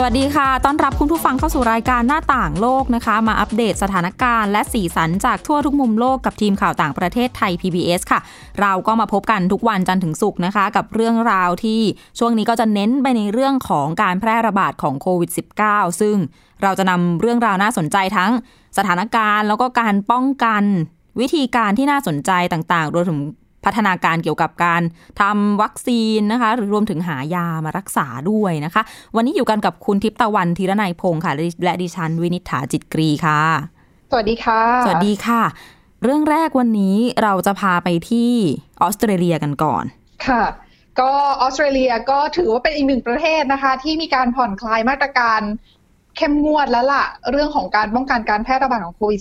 สวัสดีค่ะ ต้อนรับคุณผู้ฟังเข้าสู่รายการหน้าต่างโลกนะคะ มาอัปเดตสถานการณ์และสีสันจากทั่วทุกมุมโลกกับทีมข่าวต่างประเทศไทย PBS ค่ะ เราก็มาพบกันทุกวันจันทร์ถึงศุกร์นะคะ กับเรื่องราวที่ช่วงนี้ก็จะเน้นไปในเรื่องของการแพร่ระบาดของโควิด -19 ซึ่งเราจะนำเรื่องราวน่าสนใจทั้งสถานการณ์ แล้วก็การป้องกันวิธีการที่น่าสนใจต่างๆรวมถึง พัฒนาการเกี่ยวกับการทำวัคซีนนะคะ หรือรวมถึงหายามารักษาด้วยนะคะ วันนี้อยู่กันกับคุณทิพย์ตะวันธีรนัยพงศ์ค่ะ และดิฉันวินิษฐาจิตกรีค่ะ สวัสดีค่ะ สวัสดีค่ะ เรื่องแรกวันนี้เราจะพาไปที่ออสเตรเลียกันก่อน ค่ะ ก็ออสเตรเลียก็ถือว่าเป็นอีกหนึ่งประเทศนะคะ ที่มีการผ่อนคลายมาตรการเข้มงวดแล้วล่ะ เรื่องของการป้องกันการแพร่ระบาดของโควิด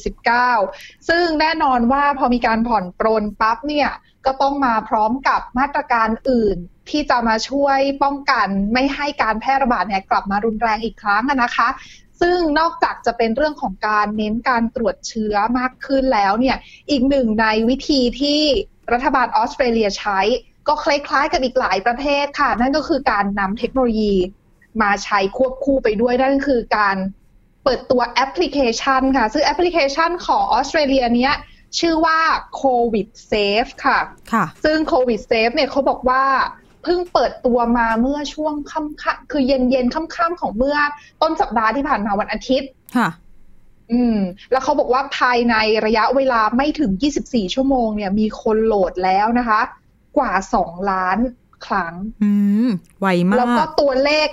-19 ซึ่งแน่นอนว่าพอมีการผ่อนปรนปั๊บเนี่ย ก็ต้องมาพร้อมกับมาตรการอื่น ที่จะมาช่วยป้องกันไม่ให้การแพร่ระบาดเนี่ยกลับมารุนแรงอีกครั้งนะคะ ซึ่งนอกจากจะเป็นเรื่องของการเน้นการตรวจเชื้อมากขึ้นแล้วเนี่ยอีกหนึ่งในวิธีที่รัฐบาลออสเตรเลียใช้ ก็คล้ายๆกับอีกหลายประเทศค่ะ นั่นก็คือการนำเทคโนโลยีมาใช้ควบคู่ไปด้วยนั่นคือการเปิดตัวแอปพลิเคชันค่ะ ซึ่งแอปพลิเคชันของออสเตรเลียเนี้ย ชื่อว่าโควิดเซฟค่ะค่ะ ซึ่งโควิดเซฟเนี่ยเขาบอกว่าเพิ่งเปิดตัวมาเมื่อช่วงค่ำคือเย็นเย็นค่ำๆของเมื่อต้นสัปดาห์ที่ผ่านมาวันอาทิตย์ค่ะอืม แล้วเขาบอกว่าภายในระยะเวลาไม่ถึง 24 ชั่วโมงเนี่ย มีคนโหลดแล้วนะคะ กว่า 2 ล้านครั้ง อืม ไวมาก แล้วก็ตัวเลข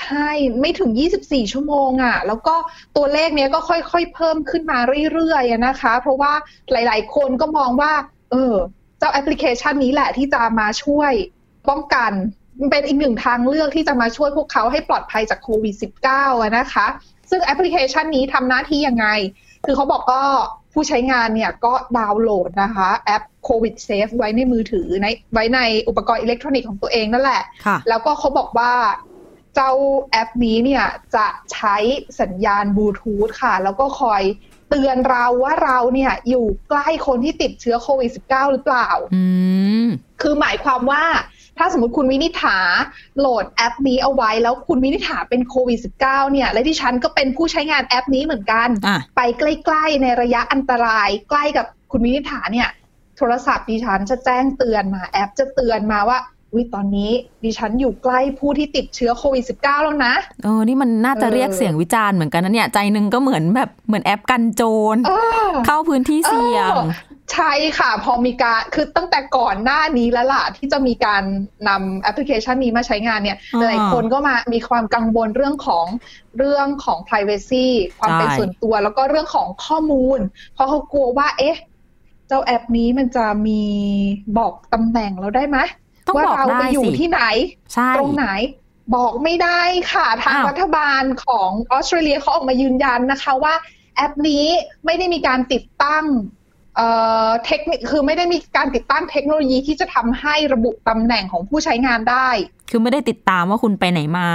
ใช่ไม่ถึง 24 ชั่วโมงอะ่ะ แล้วก็ตัวเลขเนี้ยก็ค่อยๆ เพิ่มขึ้นมาเรื่อยๆนะคะ เพราะว่าหลายๆ คนก็มองว่า เออ เจ้าแอปพลิเคชันนี้แหละที่จะมาช่วยป้องกันเป็นอีกหนึ่งทางเลือกที่จะมาช่วยพวกเขาให้ปลอดภัยจากโควิด -19 อะนะคะ ซึ่งแอปพลิเคชันนี้ทำหน้าที่ยังไง คือเขาบอกก็ผู้ใช้งานเนี่ยก็ดาวน์โหลดนะคะแอปโควิดเซฟไว้ในมือถือในไว้ในอุปกรณ์อิเล็กทรอนิกส์ของตัวเองนั่นแหละค่ะแล้วก็เขาบอกว่า เจ้าแอปนี้เนี่ยจะใช้สัญญาณบลูทูธค่ะ แล้วก็คอยเตือนเราว่าเราเนี่ยอยู่ใกล้คนที่ติดเชื้อโควิด -19 หรือเปล่าอืมคือหมายความว่าถ้าสมมติคุณวินิษฐาโหลดแอปนี้เอาไว้ แล้วคุณวินิษฐาเป็นโควิด -19 เนี่ย และที่ฉันก็เป็นผู้ใช้งานแอปนี้เหมือนกันอะไปใกล้ๆในระยะอันตราย ใกล้กับคุณวินิษฐาเนี่ย โทรศัพท์ดิฉันจะแจ้งเตือนมาแอปจะเตือนมาว่า วิตอนนี้ดิฉันอยู่ใกล้ผู้ที่ติดเชื้อโควิด -19 แล้วนะเออนี่มันน่าจะเออเรียกเสียงวิจารณ์เหมือนกันนะเนี่ย ใจหนึงก็เหมือนแบบเหมือนแอปกันโจรเออเข้าพื้นที่เสี่ยงเออใช่ค่ะ พอมีการคือตั้งแต่ก่อนหน้านี้แล้วล่ะ ที่จะมีการนำแอปพลิเคชันนี้มาใช้งานเนี่ยอ่าหลายคนก็มามีความกังวลเรื่องของเรื่องของ privacy ความเป็นใช่ส่วนตัว แล้วก็เรื่องของข้อมูล เพราะเขากลัวว่า เอ๊ะ เจ้าแอปนี้มันจะมีบอกตำแหน่งเราได้ไหม ต้องว่าบอกเราได้ไปอยู่สิที่ไหนใช่ตรงไหนบอกไม่ได้ค่ะ ทางอ้าวรัฐบาลของออสเตรเลียเขาออกมายืนยันนะคะว่าแอปนี้ไม่ได้มีการติดตั้งเอ่อเทคนิคคือไม่ได้มีการติดตั้งเทคโนโลยีที่จะทำให้ระบุตำแหน่งของผู้ใช้งานได้ คือไม่ได้ติดตามว่าคุณไปไหนมา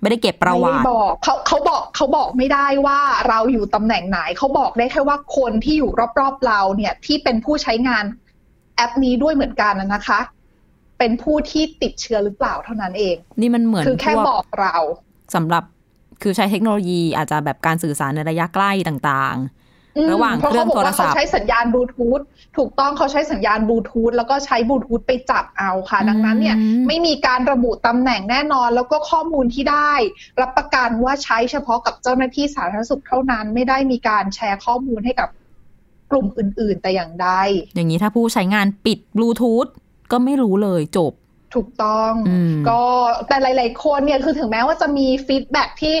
ไม่ได้เก็บประวัไม่ได้ติบอกเขาเขาบอกเขาบอกไม่ได้ว่าเราอยู่ตำแหน่งไหนเขาบอกได้แค่ว่าคนที่อยู่รอบๆเราเนี่ยที่เป็นผู้ใช้งานแอปนี้ด้วยเหมือนกันน่ะนะคะ เป็นผู้ที่ติดเชื้อหรือเปล่าเท่านั้นเอง นี่มันเหมือนคือแค่พวกบอกเราสำหรับคือใช้เทคโนโลยีอาจจะแบบการสื่อสารในระยะใกล้ต่างอืมระหว่างเพราะเครื่เขาองบอกว่าโทรศัพท์เขาใช้สัญญาณบลูทูธถูกต้องเขาใช้สัญญาณบลูทูธแล้วก็ใช้บลูทูธไปจับเอาค่ะอืมดังนั้นเนี่ยไม่มีการระบุตำแหน่งแน่นอน แล้วก็ข้อมูลที่ได้ รับประกันว่าใช้เฉพาะกับเจ้าหน้าที่สาธารณสุขเท่านั้น ไม่ได้มีการแชร์ข้อมูลให้กับกลุ่มอื่น ๆ แต่อย่างใดๆอย่างนี้ถ้าผู้ใช้งานปิดบลูทูธ ก็ไม่รู้เลยจบ ถูกต้องอืมก็แต่หลาย ๆ คนเนี่ยคือถึงแม้ว่าจะมีฟีดแบ็ที่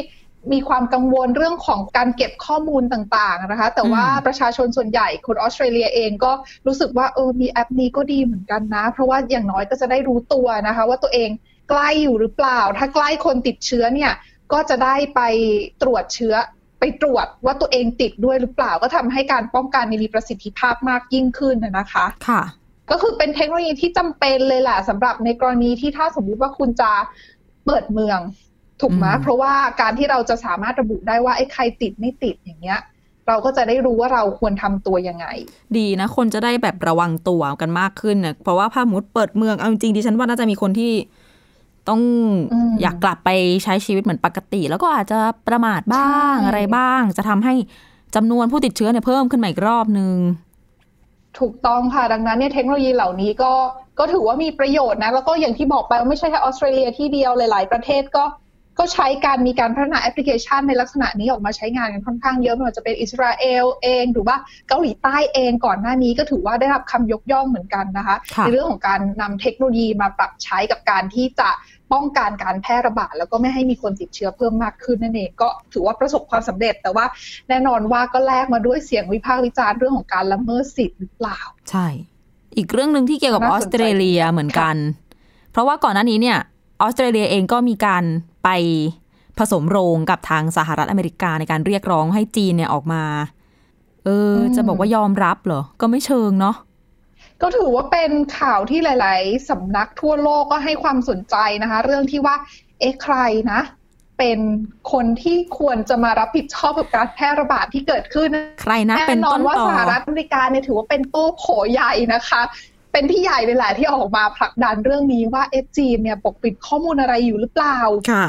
มีความกังวลเรื่องของการเก็บข้อมูลต่างๆนะคะ แต่ว่าประชาชนส่วนใหญ่คนออสเตรเลียเองก็รู้สึกว่าเออมีแอปนี้ก็ดีเหมือนกันนะ เพราะว่าอย่างน้อยก็จะได้รู้ตัวนะคะ ว่าตัวเองใกล้อยู่หรือเปล่า ถ้าใกล้คนติดเชื้อเนี่ยก็จะได้ไปตรวจเชื้อไปตรวจว่าตัวเองติดด้วยหรือเปล่า ก็ทำให้การป้องกันมีประสิทธิภาพมากยิ่งขึ้นนะนะคะ ค่ะ ก็คือเป็นเทคโนโลยีที่จำเป็นเลยแหละสำหรับในกรณีที่ถ้าสมมุติว่าคุณจะเปิดเมืองถูกไหมเพราะว่าการที่เราจะสามารถระบุได้ว่าไอ้ใครติดไม่ติดอย่างเงี้ย เราก็จะได้รู้ว่าเราควรทำตัวยังไง ดีนะ คนจะได้แบบระวังตัวกันมากขึ้นเนี่ยเพราะว่าภาพมุดเปิดเมืองเอาจริงดิฉันว่าน่าจะมีคนที่ต้องออยากกลับไปใช้ชีวิตเหมือนปกติ แล้วก็อาจจะประมาทบ้างอะไรบ้าง จะทำให้จำนวนผู้ติดเชื้อเนี่ยเพิ่มขึ้นมาอีกรอบนึง ถูกต้องค่ะ ดังนั้นเนี่ยเทคโนโลยีเหล่านี้ก็ก็ถือว่ามีประโยชน์นะ แล้วก็อย่างที่บอกไปว่าไม่ใช่แค่ออสเตรเลียที่เดียวหลาย ๆ ประเทศก็ก็ใช้การมีการพัฒนาแอปพลิเคชันในลักษณะนี้ออกมาใช้งานกันค่อนข้างเยอะไม่ว่าจะเป็นอิสราเอลเองหรือว่าเกาหลีใต้เองก่อนหน้านี้ก็ถือว่าได้รับคำยกย่องเหมือนกันนะคะ ในเรื่องของการนำเทคโนโลยีมาปรับใช้กับการที่จะ ป้องกันการแพร่ระบาดแล้วก็ไม่ให้มีคนติดเชื้อเพิ่มมากขึ้นนั่นเองก็ถือว่าประสบความสำเร็จ แต่ว่าแน่นอนว่าก็แลกมาด้วยเสียงวิพากษ์วิจารณ์เรื่องของการละเมิดสิทธิ์หรือเปล่า ใช่ อีกเรื่องหนึ่งที่เกี่ยวกับออสเตรเลียเหมือนกัน เพราะว่าก่อนหน้านี้เนี่ยออสเตรเลียเองก็มีการไปผสมโรงกับทางสหรัฐอเมริกาในการเรียกร้องให้จีนเนี่ยออกมา เออ จะบอกว่ายอมรับเหรอ ก็ไม่เชิงเนาะ ก็ถือว่าเป็นข่าวที่หลาย ๆสำนักทั่วโลกก็ให้ความสนใจนะคะ เรื่องที่ว่า เอ๊ะใครนะ เป็นคนที่ควรจะมารับผิดชอบกับการแพร่ระบาดที่เกิดขึ้นใครนะเป็นต้นว่าสหรัฐอเมริกาเนี่ยถือว่าเป็นโต้โผใหญ่นะคะ เป็นพี่ใหญ่เลยแหละที่ออกมาผลักดันเรื่องนี้ว่าเอจีนเนี่ยปกปิดข้อมูลอะไรอยู่หรือเปล่าค่ะ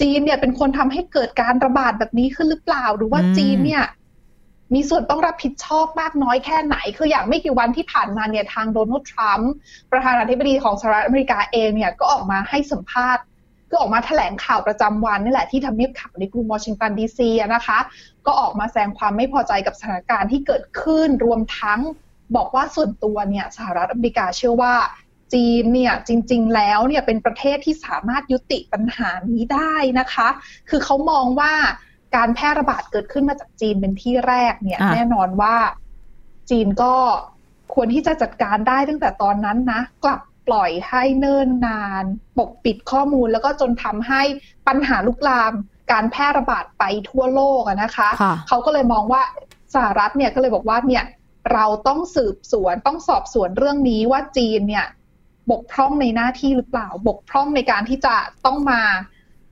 จีนเนี่ยเป็นคนทำให้เกิดการระบาดแบบนี้ขึ้นหรือเปล่า หรือว่าจีนเนี่ย มีส่วนต้องรับผิดชอบมากน้อยแค่ไหน คืออย่างไม่กี่วันที่ผ่านมาเนี่ยทางโดนัลด์ทรัมป์ประธานาธิบดีของสหรัฐอเมริกาเองเนี่ยก็ออกมาให้สัมภาษณ์ก็ออกมาแถลงข่าวประจำวันนี่แหละที่ทำเนียบข่าวในกรุงวอชิงตันดีซีนะคะ ก็ออกมาแสดงความไม่พอใจกับสถานการณ์ที่เกิดขึ้นรวมทั้งบอกว่าส่วนตัวเนี่ยสหรัฐอเมริกาเชื่อว่าจีนเนี่ยจริง ๆ แล้วเนี่ยเป็นประเทศที่สามารถยุติปัญหานี้ได้นะคะ คือเขามองว่า การแพร่ระบาดเกิดขึ้นมาจากจีนเป็นที่แรกเนี่ยแน่นอนว่าจีนก็ควรที่จะจัดการได้ตั้งแต่ตอนนั้นนะ กลับปล่อยให้เนิ่นนาน ปกปิดข้อมูลแล้วก็จนทำให้ปัญหาลุกลาม การแพร่ระบาดไปทั่วโลกนะคะ เขาก็เลยมองว่าสหรัฐเนี่ยก็เลยบอกว่าเนี่ยเราต้องสืบสวนต้องสอบสวนเรื่องนี้ว่าจีนเนี่ย บกพร่องในหน้าที่หรือเปล่า บกพร่องในการที่จะต้องมา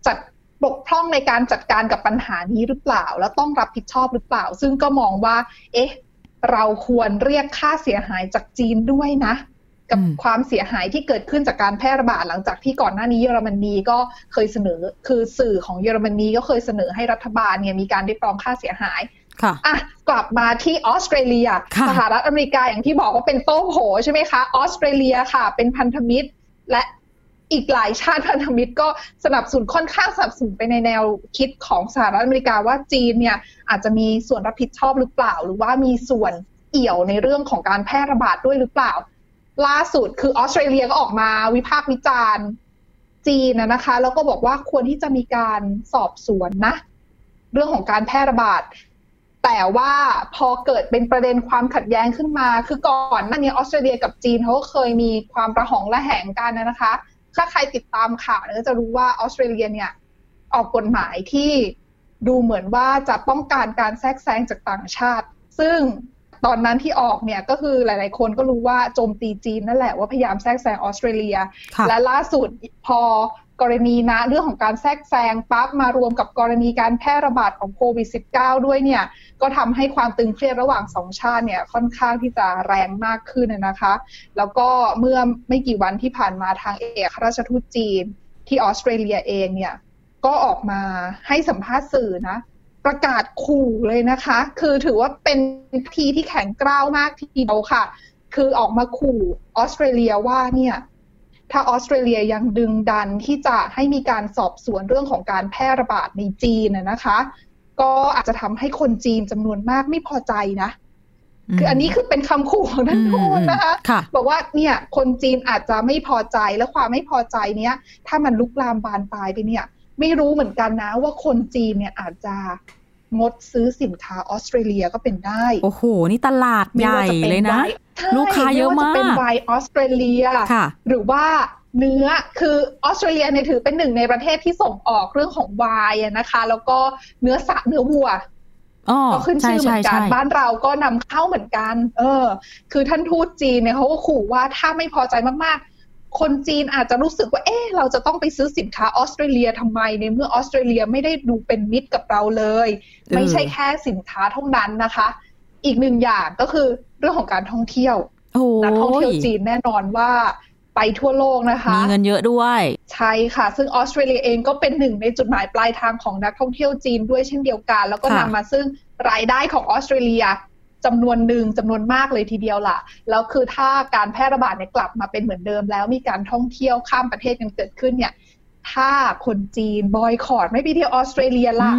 จัด บกพร่องในการจัดการกับปัญหานี้หรือเปล่า แล้วต้องรับผิดชอบหรือเปล่า ซึ่งก็มองว่า เอ๊ะ เราควรเรียกค่าเสียหายจากจีนด้วยนะ กับความเสียหายที่เกิดขึ้นจากการแพร่ระบาดหลังจากที่ก่อนหน้านี้เยอรมนีก็เคยเสนอ คือสื่อของเยอรมนีก็เคยเสนอให้รัฐบาลเนี่ยมีการเรียกร้องค่าเสียหายค่ะอะกลับมาที่ออสเตรเลียสหรัฐอเมริกาอย่างที่บอกว่าเป็นโต้โผใช่ไหมคะออสเตรเลียค่ะ เป็นพันธมิตรและ อีกหลายชาติพันธมิตรก็สนับสนุนค่อนข้างสนับสนุนไปในแนวคิดของสหรัฐอเมริกาว่าจีนเนี่ยอาจจะมีส่วนรับผิดชอบหรือเปล่า หรือว่ามีส่วนเอี่ยวในเรื่องของการแพร่ระบาดด้วยหรือเปล่า ล่าสุดคือออสเตรเลียก็ออกมาวิพากษ์วิจารณ์จีนนะคะ แล้วก็บอกว่าควรที่จะมีการสอบสวนนะ เรื่องของการแพร่ระบาดแต่ว่าพอเกิดเป็นประเด็นความขัดแย้งขึ้นมา คือก่อนหน้านี้ออสเตรเลียกับจีนเขาก็เคยมีความประหองระแหงกันนะคะ ถ้าใครติดตามข่าวเนี่ยจะรู้ว่าออสเตรเลียเนี่ยออกกฎหมายที่ดูเหมือนว่าจะป้องกันการแทรกแซงจากต่างชาติ ซึ่งตอนนั้นที่ออกเนี่ยก็คือหลาย ๆ คนก็รู้ว่าโจมตีจีนนั่นแหละว่าพยายามแทรกแซงออสเตรเลีย และล่าสุดพอ กรณีนะเรื่องของการแทรกแซงปั๊บมารวมกับกรณีการแพร่ระบาดของโควิด -19 ด้วยเนี่ยก็ทำให้ความตึงเครียดระหว่างสองชาติเนี่ยค่อนข้างที่จะแรงมากขึ้นนะคะ แล้วก็เมื่อไม่กี่วันที่ผ่านมาทางเอกราชทูตจีน ที่ออสเตรเลียเองเนี่ยก็ออกมาให้สัมภาษณ์สื่อนะประกาศขู่เลยนะคะ คือถือว่าเป็นทีที่แข็งกร้าวมากทีเดียวค่ะ คือออกมาขู่ออสเตรเลียว่าเนี่ย ถ้าออสเตรเลียยังดึงดันที่จะให้มีการสอบสวนเรื่องของการแพร่ระบาดในจีนนะคะ ก็อาจจะทำให้คนจีนจำนวนมากไม่พอใจนะคืออันนี้คือเป็นคำขู่ของท่านทูตนะคะบอกว่าเนี่ยคนจีนอาจจะไม่พอใจและความไม่พอใจเนี้ย ถ้ามันลุกลามบานปลายไปเนี่ย ไม่รู้เหมือนกันนะว่าคนจีนเนี่ยอาจจะ งดซื้อสินค้าออสเตรเลียก็เป็นได้ โอ้โห นี่ตลาดใหญ่เลยนะ ลูกค้าเยอะมากเป็นไวน์ออสเตรเลียหรือว่าเนื้อคือออสเตรเลียเนี่ยถือเป็นหนึ่งในประเทศที่ส่งออกเรื่องของไวน์นะคะ แล้วก็เนื้อสัตว์เนื้อวัวก็ขึ้นชื่อเหมือนกันบ้านเราก็นำเข้าเหมือนกัน เออ คือท่านทูตจีนเนี่ยเขาก็ขู่ว่าถ้าไม่พอใจมากๆ คนจีนอาจจะรู้สึกว่า เอ๊ะเราจะต้องไปซื้อสินค้าออสเตรเลียทำไมในเมื่อออสเตรเลียไม่ได้ดูเป็นมิตรกับเราเลย ไม่ใช่แค่สินค้าเท่านั้นนะคะ อีกหนึ่งอย่างก็คือเรื่องของการท่องเที่ยวนักท่องเที่ยวจีนแน่นอนว่าไปทั่วโลกนะคะ มีเงินเยอะด้วย ใช่ค่ะ ซึ่งออสเตรเลียเองก็เป็นหนึ่งในจุดหมายปลายทางของนักท่องเที่ยวจีนด้วยเช่นเดียวกัน แล้วก็นำมาซึ่งรายได้ของออสเตรเลีย จำนวนหนึ่งจำนวนมากเลยทีเดียวล่ะ แล้วคือถ้าการแพร่ระบาดเนี่ยกลับมาเป็นเหมือนเดิม แล้วมีการท่องเที่ยวข้ามประเทศกันเกิดขึ้นเนี่ยถ้าคนจีนบอยคอรดไม่ไปเที่ยวออสเตรเลียล่ะ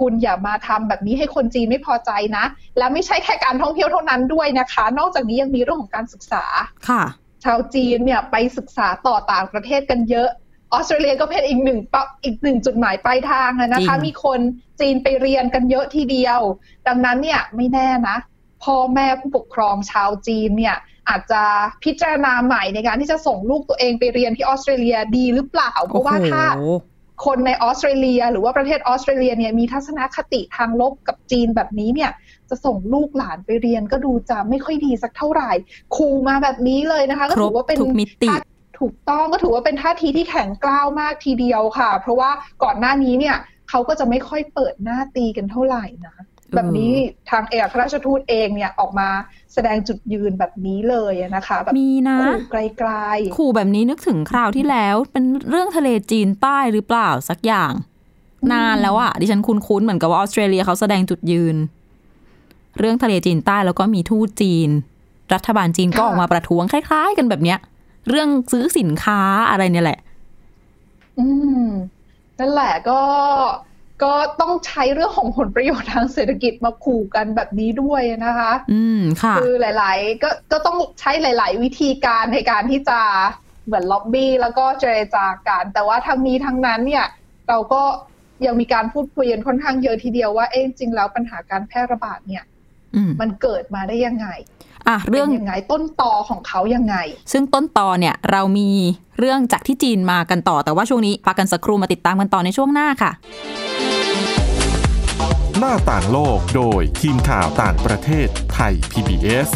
คุณอย่ามาทำแบบนี้ให้คนจีนไม่พอใจนะ แล้วไม่ใช่แค่การท่องเที่ยวเท่านั้นด้วยนะคะ นอกจากนี้ยังมีเรื่องของการศึกษาค่ะ ชาวจีนเนี่ยไปศึกษาต่อต่างประเทศกันเยอะออสเตรเลียก็เป็นอีกหนึ่งปอีกหนึ่งจุดหมายปลายทางนะคะ มีคนจีนไปเรียนกันเยอะทีเดียว ดังนั้นเนี่ยไม่แน่นะ พ่อแม่ผู้ปกครองชาวจีนเนี่ยอาจจะพิจารณาใหม่ในการที่จะส่งลูกตัวเองไปเรียนที่ออสเตรเลียดีหรือเปล่า เพราะว่าถ้าคนในออสเตรเลีย หรือว่าประเทศออสเตรเลียเนี่ยมีทัศนคติทางลบกับจีนแบบนี้เนี่ยจะส่งลูกหลานไปเรียนก็ดูจะไม่ค่อยดีสักเท่าไหร่ครูมาแบบนี้เลยนะคะ ก็ถือว่าเป็นมิติถูกต้องก็ถือว่าเป็นท่าทีที่แข็งกร้าวมากทีเดียวค่ะ เพราะว่าก่อนหน้านี้เนี่ยเขาก็จะไม่ค่อยเปิดหน้าตีกันเท่าไหร่นะ แบบนี้ทางเอกราชทูตเองเนี่ยออกมาแสดงจุดยืนแบบนี้เลยนะคะแบบมีนะขู่ไกลๆขู่แบบนี้นึกถึงคราวที่แล้ว เป็นเรื่องทะเลจีนใต้หรือเปล่าสักอย่าง นานแล้วอะดิฉันคุ้นๆเหมือนกับว่าออสเตรเลียเขาแสดงจุดยืน เรื่องทะเลจีนใต้แล้วก็มีทูตจีน รัฐบาลจีนก็ออกมาประท้วงคล้าย ๆ กันแบบเนี้ย เรื่องซื้อสินค้าอะไรเนี่ยแหละ อืมนั่นแหละก็ ก็ต้องใช้เรื่องของผลประโยชน์ทางเศรษฐกิจมาขู่กันแบบนี้ด้วยนะคะ อืมค่ะ คือหลาย ๆ ก็ก็ต้องใช้หลาย ๆ วิธีการในการที่จะเหมือนล็อบบี้แล้วก็เจรจากัน แต่ว่าทั้งนี้ทั้งนั้นเนี่ย เราก็ยังมีการพูดคุยกันค่อนข้างเยอะทีเดียวว่าเอ๊ะจริงแล้วปัญหาการแพร่ระบาดเนี่ยมันเกิดมาได้ยังไงอะเรื่องยังไงต้นตอของเขายังไง ซึ่งต้นตอเนี่ยเรามีเรื่องจากที่จีนมากันต่อแต่ว่าช่วงนี้พักกันสักครู่มาติดตามกันต่อในช่วงหน้าค่ะ หน้าต่างโลกโดยทีมข่าวต่างประเทศไทย PBS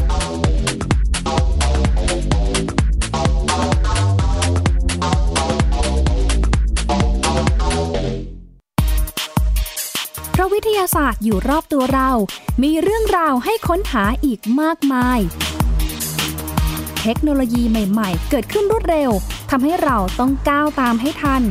เพราะวิทยาศาสตร์อยู่รอบตัวเรา มีเรื่องราวให้ค้นหาอีกมากมาย เทคโนโลยีใหม่ ๆ เกิดขึ้นรวดเร็วทำให้เราต้องก้าวตามให้ทัน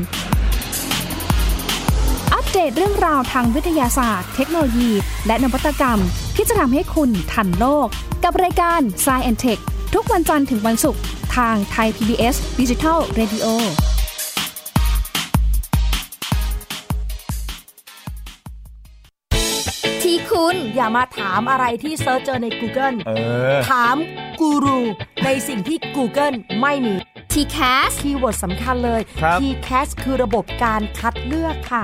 ตเรื่องราวทางวิทยาศาสตร์ เทคโนโลยี และนวัตกรรม ที่จะทำให้คุณทันโลก กับรายการ s ซ e อนเทคทุกวันจันทร์ถึงวันศุกร์ทางไทย PBS Digital Radio ที่คุณอย่ามาถามอะไรที่ search เจอใน Google ถามกูรูในสิ่งที่ Google ไม่มี TCAS keyword สำคัญเลย TCAS คือระบบการคัดเลือกค่ะ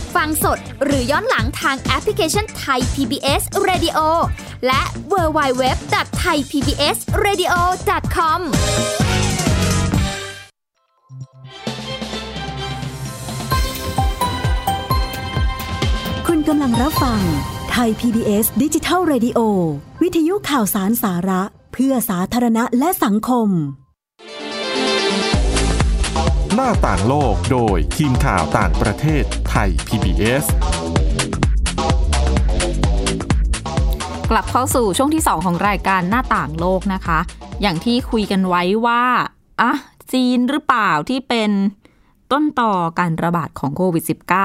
ฟังสดหรือย้อนหลังทางแอปพลิเคชันไทย PBS Radio และ w w w t h a i PBS Radio com คุณกำลังรับฟังไทย PBS ดิจิทัล Radio วิทยุข่าวสารสาระ เพื่อสาธารณะและสังคม หน้าต่างโลกโดยทีมข่าวต่างประเทศ ไทย PBS กลับเข้าสู่ช่วงที่ 2 ของรายการหน้าต่างโลกนะคะ อย่างที่คุยกันไว้ว่าอะจีนหรือเปล่าที่เป็นต้นต่อการระบาดของโควิด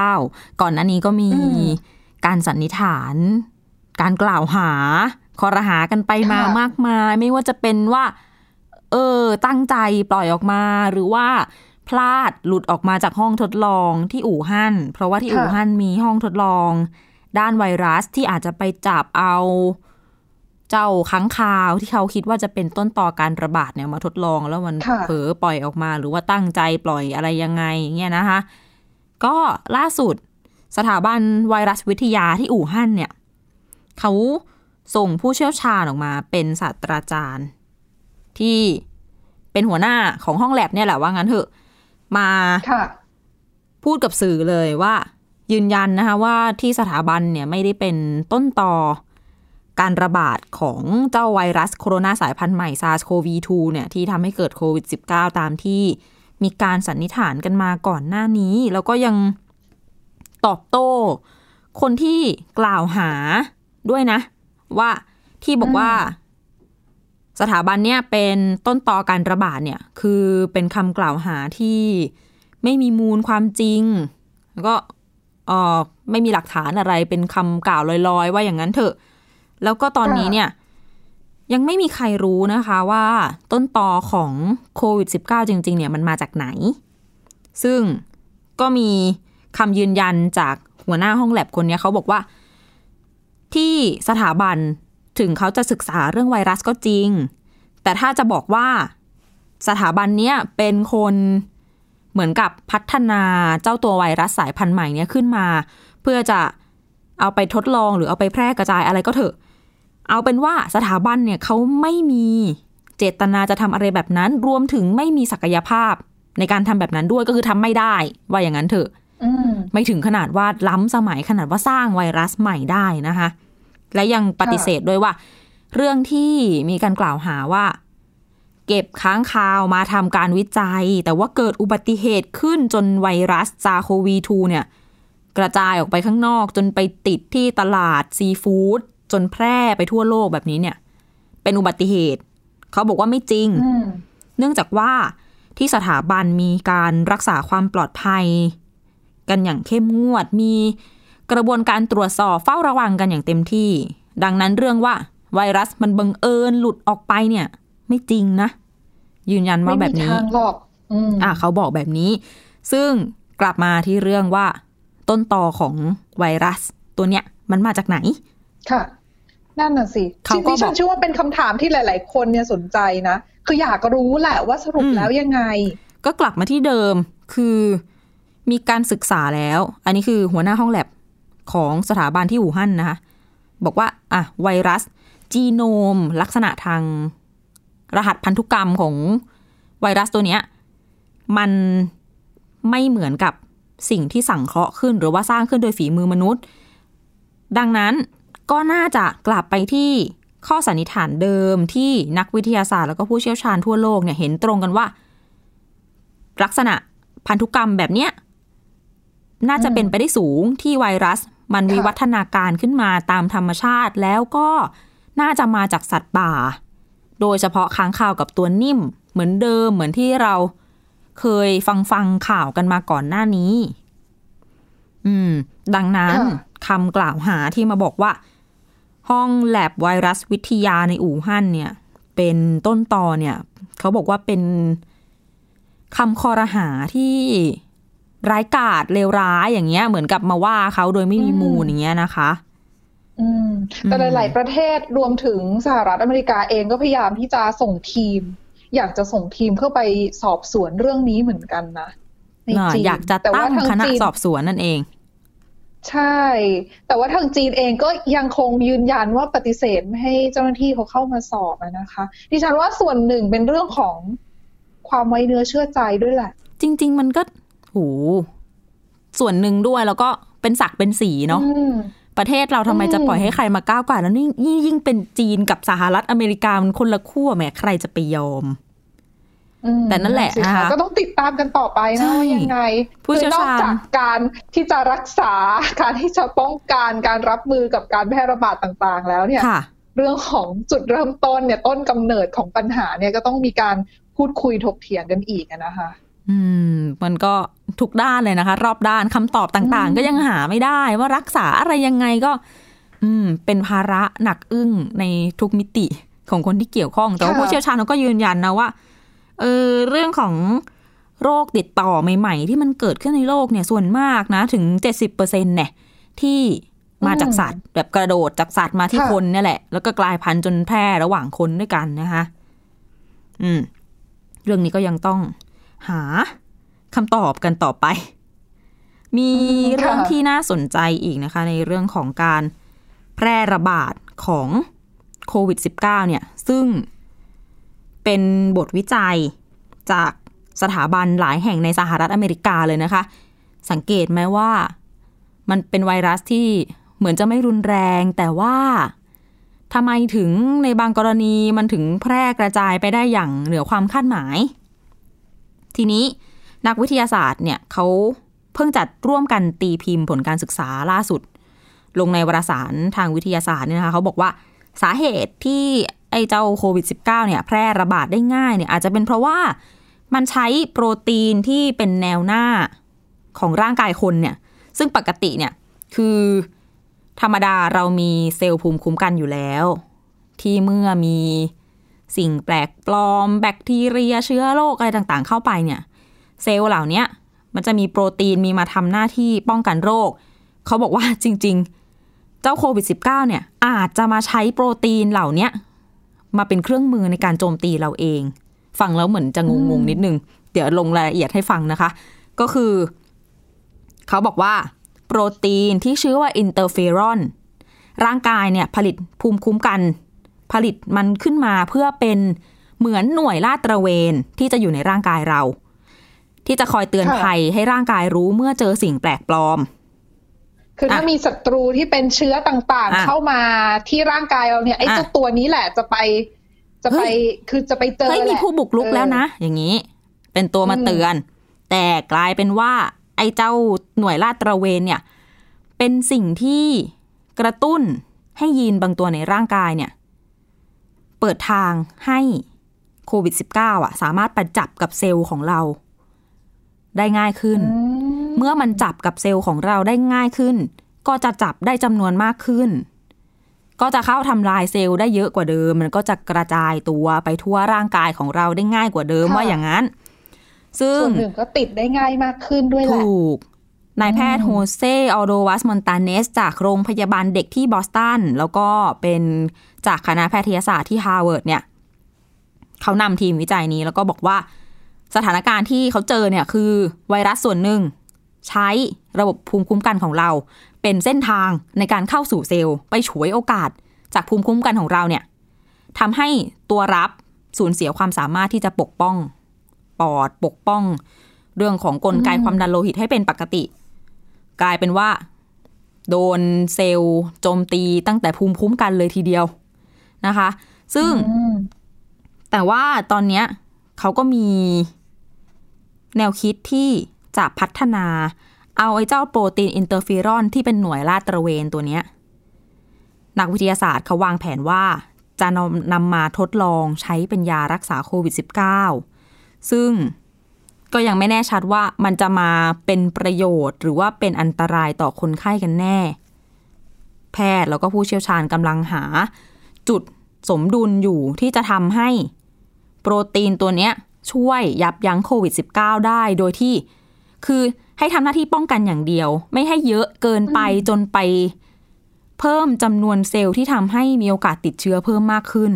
-19 ก่อนหน้านี้ก็มีการสันนิษฐาน การกล่าวหาคอรหากันไปมามากมาย ไม่ว่าจะเป็นว่า เออ ตั้งใจปล่อยออกมาหรือว่า พลาดหลุดออกมาจากห้องทดลองที่อู่ฮั่นเพราะว่าที่อู่ฮั่นมีห้องทดลอง ด้านไวรัสที่อาจจะไปจับเอา เจ้าค้างคาวที่เขาคิดว่าจะเป็นต้นต่อการระบาดเนี่ยมาทดลองแล้วมันค่ะเผลอปล่อยออกมา หรือว่าตั้งใจปล่อยอะไรยังไงเงี้ยนะคะ ก็ล่าสุดสถาบันไวรัสวิทยาที่อู่ฮั่นเนี่ยเขาส่งผู้เชี่ยวชาญออกมาเป็นศาสตราจารย์ ที่เป็นหัวหน้าของห้องแลบเนี่ยแหละว่างั้นเถอะ มาค่ะพูดกับสื่อเลยว่า ยืนยันนะคะว่าที่สถาบันเนี่ยไม่ได้เป็นต้นต่อการระบาดของเจ้าไวรัสโคโรนาสายพันธุ์ใหม่ SARS-CoV-2 เนี่ยที่ทำให้เกิดโควิด -19 ตามที่มีการสันนิษฐานกันมาก่อนหน้านี้ แล้วก็ยังตอบโต้ คนที่กล่าวหาด้วยนะ ว่าที่บอกว่า สถาบันเนี่ยเป็นต้นต่อการระบาดเนี่ยคือเป็นคำกล่าวหาที่ไม่มีมูลความจริง แล้วก็เออไม่มีหลักฐานอะไรเป็นคำกล่าวลอยๆ ว่าอย่างนั้นเถอะ แล้วก็ตอนนี้เนี่ยยังไม่มีใครรู้นะคะว่าต้นตอของโควิด -19 จริง ๆ เนี่ยมันมาจากไหน ซึ่งก็มีคำยืนยันจากหัวหน้าห้องแลบคนเนี้ยเขาบอกว่า ที่สถาบัน ถึงเขาจะศึกษาเรื่องไวรัสก็จริง แต่ถ้าจะบอกว่าสถาบันเนี้ยเป็นคนเหมือนกับพัฒนาเจ้าตัวไวรัสสายพันธุ์ใหม่เนี้ยขึ้นมา เพื่อจะเอาไปทดลองหรือเอาไปแพร่กระจายอะไรก็เถอะ เอาเป็นว่าสถาบันเนี่ยเขาไม่มีเจตนาจะทำอะไรแบบนั้น รวมถึงไม่มีศักยภาพในการทำแบบนั้นด้วยก็คือทำไม่ได้ ว่าอย่างนั้นเถอะอืมไม่ถึงขนาดว่าล้ำสมัยขนาดว่าสร้างไวรัสใหม่ได้นะคะ และยังปฏิเสธด้วยว่า เรื่องที่มีการกล่าวหาว่า เก็บค้างคาวมาทำการวิจัย แต่ว่าเกิดอุบัติเหตุขึ้นจนไวรัสซาโควี2เนี่ย กระจายออกไปข้างนอกจนไปติดที่ตลาดซีฟู้ดจนแพร่ไปทั่วโลกแบบนี้เนี่ย เป็นอุบัติเหตุ เขาบอกว่าไม่จริง เนื่องจากว่าที่สถาบันมีการรักษาความปลอดภัย กันอย่างเข้มงวดมี กระบวนการตรวจสอบเฝ้าระวังกันอย่างเต็มที่ ดังนั้นเรื่องว่า ไวรัสมันบังเอิญหลุดออกไปเนี่ย ไม่จริงนะ ยืนยันว่าแบบนี้ไม่มีทางหรอกอืมอะเขาบอกแบบนี้ ซึ่งกลับมาที่เรื่องว่า ต้นตอของไวรัส ตัวเนี้ย มันมาจากไหน ค่ะนั่นน่ะสิเขาจริงก็ๆฉับอนกเชื่อว่าเป็นคำถามที่หลาย ๆ คนเนี่ยสนใจนะ คืออยากรู้แหละว่าสรุปอืมแล้วยังไง ก็กลับมาที่เดิมคือมีการศึกษาแล้ว อันนี้คือหัวหน้าห้องแลบ ของสถาบันที่อู่ฮั่นนะคะ บอกว่าอะไวรัส จีโนม ลักษณะทางรหัสพันธุกรรมของไวรัสตัวเนี้ย มันไม่เหมือนกับสิ่งที่สังเคราะห์ขึ้น หรือว่าสร้างขึ้นโดยฝีมือมนุษย์ ดังนั้นก็น่าจะกลับไปที่ข้อสันนิษฐานเดิมที่นักวิทยาศาสตร์แล้วก็ผู้เชี่ยวชาญทั่วโลกเนี่ยเห็นตรงกันว่า ลักษณะพันธุกรรมแบบเนี้ยน่าจะเป็นไปได้สูงที่ไวรัส มันวิวัฒนาการขึ้นมาตามธรรมชาติแล้วก็น่าจะมาจากสัตว์ป่า โดยเฉพาะค้างคาวกับตัวนิ่ม เหมือนเดิมเหมือนที่เราเคยฟังฟังข่าวกันมาก่อนหน้านี้ อืม ดังนั้นค่ะคำกล่าวหาที่มาบอกว่า ห้องแลบไวรัสวิทยาในอู่ฮั่นเนี่ย เป็นต้นตอเนี่ย เขาบอกว่าเป็นคำคอรหาที่ ร้ายกาจเลวร้ายอย่างเงี้ย เหมือนกับมาว่าเขาโดยไม่มีมูลอย่างเงี้ยนะคะ อืมแต่อืมหลาย ๆ ประเทศรวมถึงสหรัฐอเมริกาเองก็พยายามที่จะส่งทีม อยากจะส่งทีมเข้าไปสอบสวนเรื่องนี้เหมือนกันนะในน่ะจีนอยากจะแต่ตั้ว่างทางคณะจีนสอบสวนนั่นเอง ใช่ แต่ว่าทางจีนเองก็ยังคงยืนยันว่าปฏิเสธไม่ให้เจ้าหน้าที่เขาเข้ามาสอบอะนะคะ ดิฉันว่าส่วนหนึ่งเป็นเรื่องของความไว้เนื้อเชื่อใจด้วยแหละ จริง ๆ มันก็โหส่วนหนึ่งด้วยแล้วก็เป็นศักดิ์เป็นสีเนาะอืมประเทศเราทำไมอืมจะปล่อยให้ใครมาก้าวไก่ายแล้วนี่นี่ยิ่งเป็นจีนกับสหรัฐอเมริกามันคนละขั้วแหมใครจะไปยอมอืมแต่นั่นแหละสินะคะก็ต้องติดตามกันต่อไปใช่นะว่ายังไงผู้เชี่ยวชาญคือนอกจากการที่จะรักษาการที่จะป้องกันการรับมือกับการแพร่ระบาดต่างๆ แล้วเนี่ยค่ะเรื่องของจุดเริ่มต้นเนี่ยต้นกำเนิดของปัญหาเนี่ยก็ต้องมีการพูดคุยถกเถียงกันอีกอะนะคะ อืมมันก็ทุกด้านเลยนะคะ รอบด้านคำตอบต่างๆ ก็ยังหาไม่ได้ว่ารักษาอะไรยังไงก็ อืม เป็นภาระหนักอึ้งในทุกมิติของคนที่เกี่ยวข้อง แต่ว่าค่ะผู้เชี่ยวชาญเขาก็ยืนยันนะว่าเออเรื่องของโรคติดต่อใหม่ ๆ ที่มันเกิดขึ้นในโลกเนี่ยส่วนมากนะ ถึง70%เนี่ยที่มาจากสัตว์ แบบกระโดดจากสัตว์มาที่คนเนี่ยแหละ แล้วก็กลายพันธุ์จนแพร่ระหว่างคนด้วยกันนะคะ อืม เรื่องนี้ก็ยังต้อง หาคำตอบกันต่อไป มีเรื่องที่น่าสนใจอีกนะคะ ในเรื่องของการแพร่ระบาดของโควิด -19 เนี่ย ซึ่งเป็นบทวิจัยจากสถาบันหลายแห่งในสหรัฐอเมริกาเลยนะคะ สังเกตไหมว่ามันเป็นไวรัสที่เหมือนจะไม่รุนแรงแต่ว่าทำไมถึงในบางกรณีมันถึงแพร่กระจายไปได้อย่างเหนือความคาดหมาย ทีนี้นักวิทยาศาสตร์เนี่ยเขาเพิ่งจัดร่วมกันตีพิมพ์ผลการศึกษาล่าสุด ลงในวารสารทางวิทยาศาสตร์เนี่ยนะคะเขาบอกว่าสาเหตุที่ไอ้เจ้าโควิด -19 เนี่ยแพร่ระบาดได้ง่ายเนี่ยอาจจะเป็นเพราะว่ามันใช้โปรตีนที่เป็นแนวหน้าของร่างกายคนเนี่ยซึ่งปกติเนี่ยคือธรรมดาเรามีเซลล์ภูมิคุ้มกันอยู่แล้ว ที่เมื่อมี สิ่งแปลกปลอม แบคทีเรียเชื้อโรคอะไรต่างๆ เข้าไปเนี่ย เซลล์เหล่านี้มันจะมีโปรตีนมีมาทำหน้าที่ป้องกันโรค เขาบอกว่าจริง ๆ เจ้าโควิด -19 เนี่ยอาจจะมาใช้โปรตีนเหล่านี้มาเป็นเครื่องมือในการโจมตีเราเอง ฟังแล้วเหมือนจะงงๆนิดนึง เดี๋ยวลงรายละเอียดให้ฟังนะคะ ก็คือ เขาบอกว่า โปรตีนที่ชื่อว่า interferon ร่างกายเนี่ยผลิตภูมิคุ้มกัน ผลิตมันขึ้นมาเพื่อเป็นเหมือนหน่วยลาดตระเวนที่จะอยู่ในร่างกายเรา ที่จะคอยเตือนภัยให้ร่างกายรู้เมื่อเจอสิ่งแปลกปลอม คือถ้ามีศัตรูที่เป็นเชื้อต่างๆ เข้ามาที่ร่างกายเราเนี่ยไอ้เจ้าตัวนี้แหละจะไปจะไปคือจะไปเจอเฮ้ยมีผู้บุกลุกแล้วนะ อย่างนี้ เป็นตัวมาเตือน แต่กลายเป็นว่า ไอ้เจ้าหน่วยลาดตระเวนเนี่ย เป็นสิ่งที่กระตุ้นให้ยีนบางตัวในร่างกายเนี่ยเปิดทางให้โควิด -19 อะ สามารถประจับกับเซลล์ของเรา ได้ง่ายขึ้น เมื่อมันจับกับเซลล์ของเราได้ง่ายขึ้น ก็จะจับได้จำนวนมากขึ้น ก็จะเข้าทำลายเซลล์ได้เยอะกว่าเดิม มันก็จะกระจายตัวไปทั่วร่างกายของเราได้ง่ายกว่าเดิมว่าอย่างนั้น ซึ่งส่วนหนึ่งก็ติดได้ง่ายมากขึ้นด้วยแหละถูก นายแพทย์โฮเซออร์โดวาส-มอนตาเนส จากโรงพยาบาลเด็กที่บอสตัน แล้วก็เป็นจากคณะแพทยศาสตร์ที่ฮาร์วาร์ดเนี่ย เขานำทีมวิจัยนี้แล้วก็บอกว่าสถานการณ์ที่เขาเจอเนี่ยคือไวรัสส่วนหนึ่ง ใช้ระบบภูมิคุ้มกันของเรา เป็นเส้นทางในการเข้าสู่เซลล์ ไปฉวยโอกาส จากภูมิคุ้มกันของเราเนี่ยทำให้ตัวรับสูญเสียความสามารถที่จะปกป้อง ปอดปกป้อง เรื่องของกลไกความดันโลหิตให้เป็นปกติ กลายเป็นว่า โดนเซลล์โจมตีตั้งแต่ภูมิคุ้มกันเลยทีเดียวนะคะ ซึ่งแต่ว่าตอนเนี้ยเขาก็มีแนวคิดที่จะพัฒนา เอาไอ้เจ้าโปรตีน interferon ที่เป็นหน่วยลาดตระเวนตัวเนี้ยนักวิทยาศาสตร์เขาวางแผนว่าจะนำนำมาทดลองใช้เป็นยารักษาโควิด -19 ซึ่ง ก็ยังไม่แน่ชัดว่ามันจะมาเป็นประโยชน์ หรือว่าเป็นอันตรายต่อคนไข้กันแน่ แพทย์แล้วก็ผู้เชี่ยวชาญกำลังหา จุดสมดุลอยู่ที่จะทำให้ โปรตีนตัวเนี้ยช่วยยับยั้งโควิด -19 ได้โดยที่ คือให้ทำหน้าที่ป้องกันอย่างเดียว ไม่ให้เยอะเกินไปจนไป เพิ่มจำนวนเซลล์ที่ทำให้มีโอกาสติดเชื้อเพิ่มมากขึ้น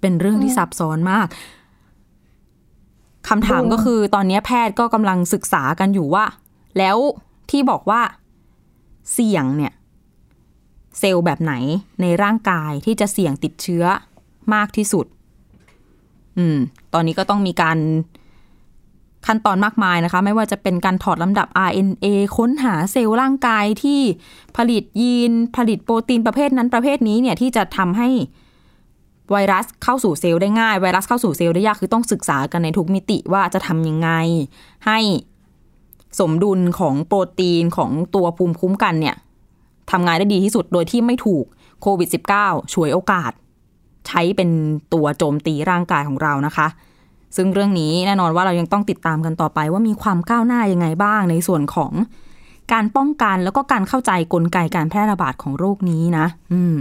เป็นเรื่องที่ซับซ้อนมาก คำถามก็คือตอนนี้แพทย์ก็กำลังศึกษากันอยู่ว่า แล้วที่บอกว่าเสี่ยงเนี่ย เซลล์แบบไหนในร่างกายที่จะเสี่ยงติดเชื้อมากที่สุด อืม ตอนนี้ก็ต้องมีการขั้นตอนมากมายนะคะ ไม่ว่าจะเป็นการถอดลำดับ RNA ค้นหาเซลล์ร่างกายที่ผลิตยีน ผลิตโปรตีนประเภทนั้นประเภทนี้เนี่ยที่จะทำให้ ไวรัสเข้าสู่เซลล์ได้ง่าย ไวรัสเข้าสู่เซลล์ได้ยากคือต้องศึกษากันในทุกมิติว่าจะทำยังไง ให้สมดุลของโปรตีนของตัวภูมิคุ้มกันเนี่ยทำงานได้ดีที่สุดโดยที่ไม่ถูกโควิด -19 ช่วยโอกาส ใช้เป็นตัวโจมตีร่างกายของเรานะคะ ซึ่งเรื่องนี้แน่นอนว่าเรายังต้องติดตามกันต่อไปว่ามีความก้าวหน้ายังไงบ้างในส่วนของการป้องกันแล้วก็การเข้าใจกลไกการแพร่ระบาดของโรคนี้นะ อืม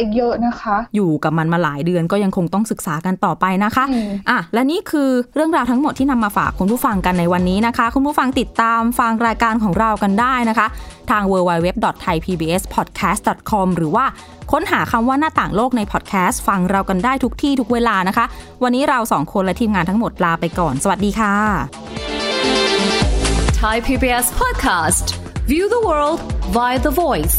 อีกเยอะนะคะ อยู่กับมันมาหลายเดือนก็ยังคงต้องศึกษากันต่อไปนะคะอืมอะและนี่คือเรื่องราวทั้งหมดที่นำมาฝากคุณผู้ฟังกันในวันนี้นะคะ คุณผู้ฟังติดตามฟังรายการของเรากันได้นะคะ ทาง www.thaipbspodcast.com หรือว่าค้นหาคำว่าหน้าต่างโลกในพอดแคสต์ฟังเรากันได้ทุกที่ทุกเวลานะคะ วันนี้เราสองคนและทีมงานทั้งหมดลาไปก่อน สวัสดีค่ะ Thai PBS podcast. View the world via the voice.